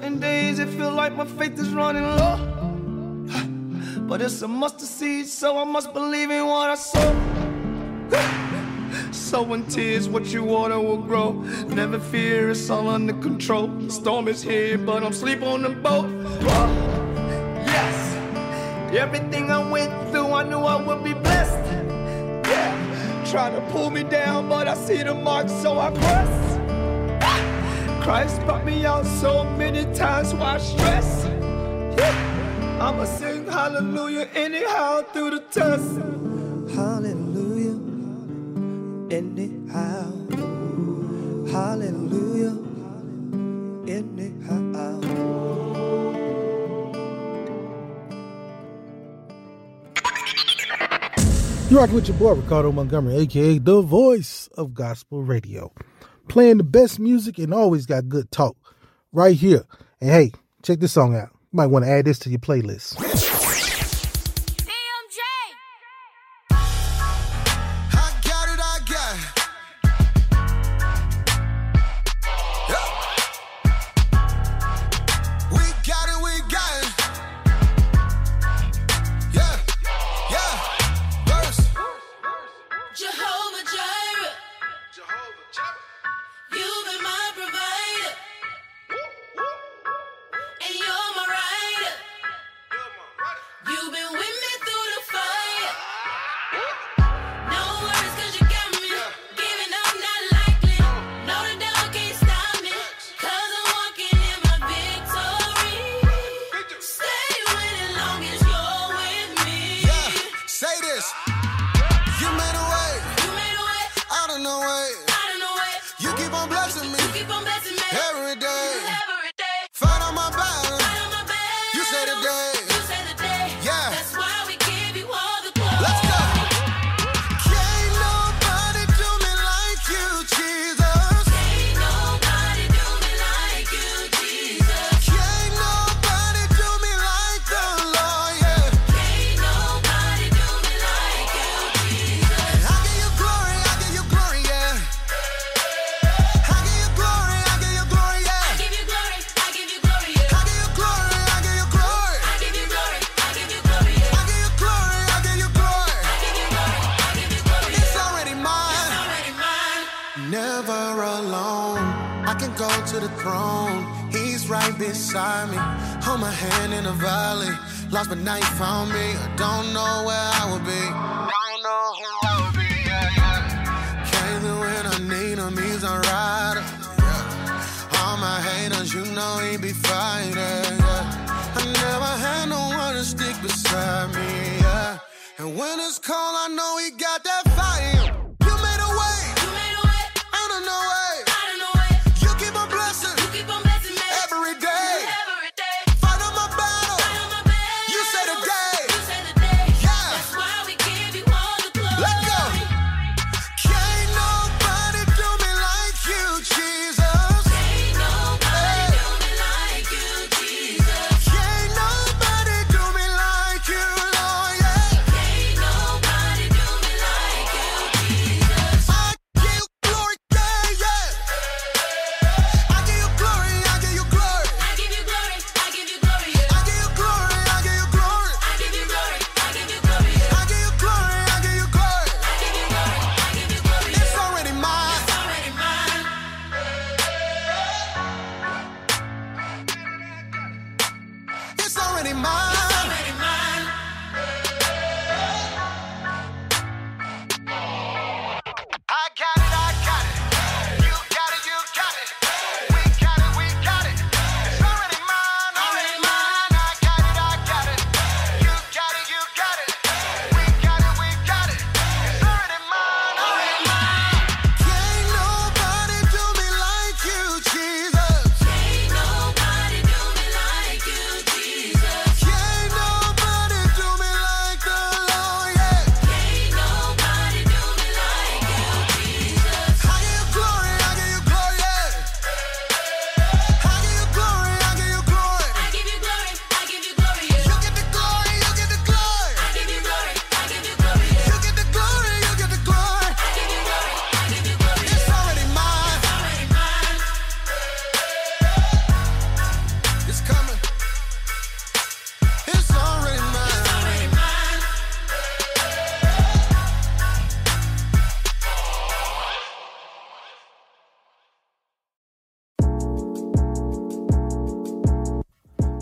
U: Certain days it feel like my faith is running low. But it's a mustard seed, so I must believe in what I sow. Sowing tears, what you water will grow. Never fear, it's all under control. The storm is here, but I'm sleep on the boat. Yes, everything I went through, I knew I would be blessed. Yeah, trying to pull me down, but I see the mark, so I press. Christ brought me out so many times. Why stress? Yeah. I'ma sing hallelujah anyhow through the test. Hallelujah, anyhow. Hallelujah, anyhow.
D: You're rocking with your boy Ricardo Montgomery, aka the voice of gospel radio playing the best music and always got good talk right here. And hey, check this song out. You might want to add this to your playlist.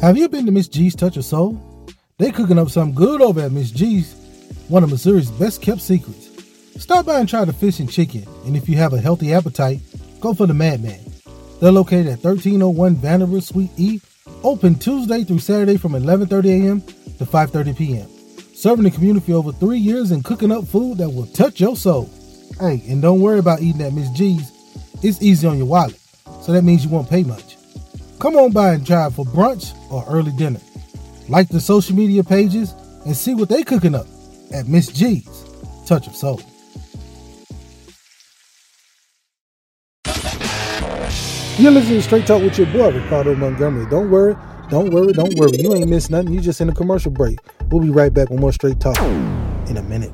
D: Have you been to Miss G's Touch of Soul? They cooking up something good over at Miss G's, one of Missouri's best kept secrets. Stop by and try the fish and chicken, and if you have a healthy appetite, go for the Madman. They're located at 1301 Vanderbilt Suite E, open Tuesday through Saturday from 11:30 a.m. to 5:30 p.m. Serving the community for over three years and cooking up food that will touch your soul. Hey, and don't worry about eating at Miss G's. It's easy on your wallet, so that means you won't pay much. Come on by and drive for brunch or early dinner. Like the social media pages and see what they cooking up at Miss G's
B: Touch of Soul. You're listening to Straight Talk with your boy Ricardo Montgomery. Don't worry, don't worry, don't worry. You ain't missed nothing. You just in a commercial break. We'll be right back with more Straight Talk in a minute.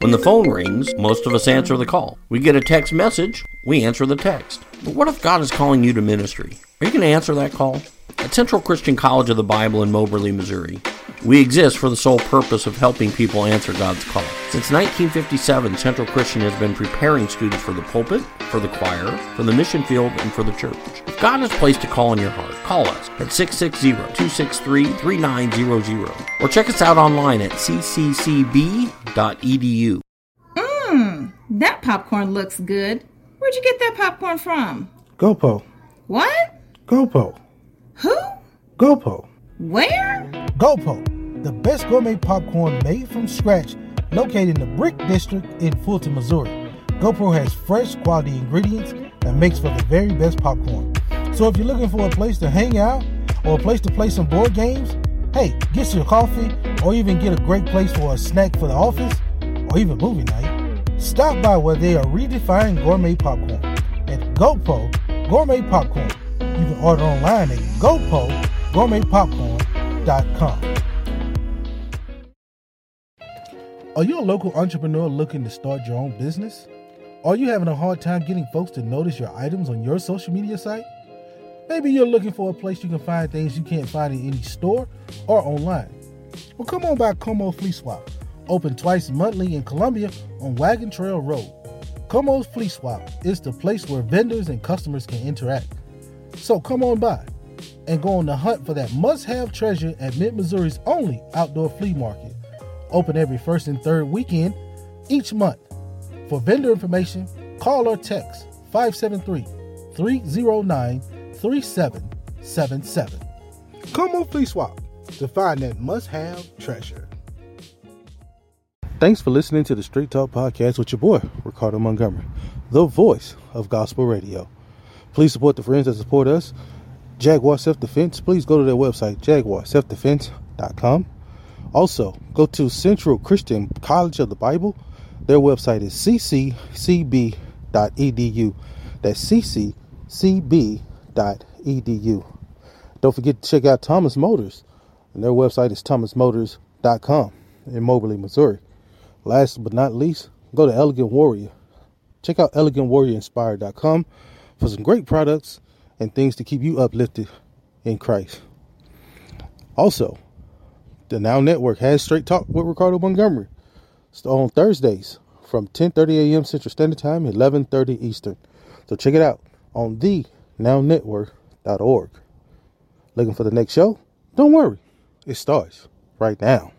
A: When the phone rings, most of us answer the call. We get a text message, we answer the text. But what if God is calling you to ministry? Are you going to answer that call? At Central Christian College of the Bible in Moberly, Missouri, we exist for the sole purpose of helping people answer God's call. Since 1957, Central Christian has been preparing students for the pulpit, for the choir, for the mission field, and for the church. If God has placed a call in your heart, call us at 660-263-3900 or check us out online at cccb.edu.
C: Mmm, that popcorn looks good. Where'd you get that popcorn from?
B: GoPo.
C: What?
B: GoPo.
C: Who?
B: GoPo.
C: Where?
B: GoPo, the best gourmet popcorn made from scratch, located in the Brick District in Fulton, Missouri. GoPo has fresh, quality ingredients that makes for the very best popcorn. So if you're looking for a place to hang out or a place to play some board games, hey, get your coffee or even get a great place for a snack for the office or even movie night, stop by where they are redefining gourmet popcorn at GoPo Gourmet Popcorn. You can order online at GoPo Gourmet Popcorn are you a local entrepreneur looking to start your own business? Are you having a hard time getting folks to notice your items on your social media site? Maybe you're looking for a place you can find things you can't find in any store or online. Well, come on by Como Flea Swap, open twice monthly in Columbia on Wagon Trail Road. Como's Flea Swap is the place where vendors and customers can interact. So come on by and go on the hunt for that must have treasure at Mid Missouri's only outdoor flea market. Open every first and third weekend each month. For vendor information, call or text 573 309 3777. Come on, Flea Swap to find that must have treasure. Thanks for listening to the Street Talk Podcast with your boy, Ricardo Montgomery, the voice of gospel radio. Please support the friends that support us Jaguar Self Defense, please go to their website, jaguarselfdefense.com. Also, go to Central Christian College of the Bible. Their website is cccb.edu. That's cccb.edu. Don't forget to check out Thomas Motors, and their website is thomasmotors.com in Moberly, Missouri. Last but not least, go to Elegant Warrior. Check out elegantwarriorinspired.com for some great products and things to keep you uplifted in Christ. Also, the Now Network has Straight Talk with Ricardo Montgomery. It's on Thursdays from 10:30 a.m. Central Standard Time, 11:30 Eastern. So check it out on the nownetwork.org. Looking for the next show? Don't worry. It starts right now.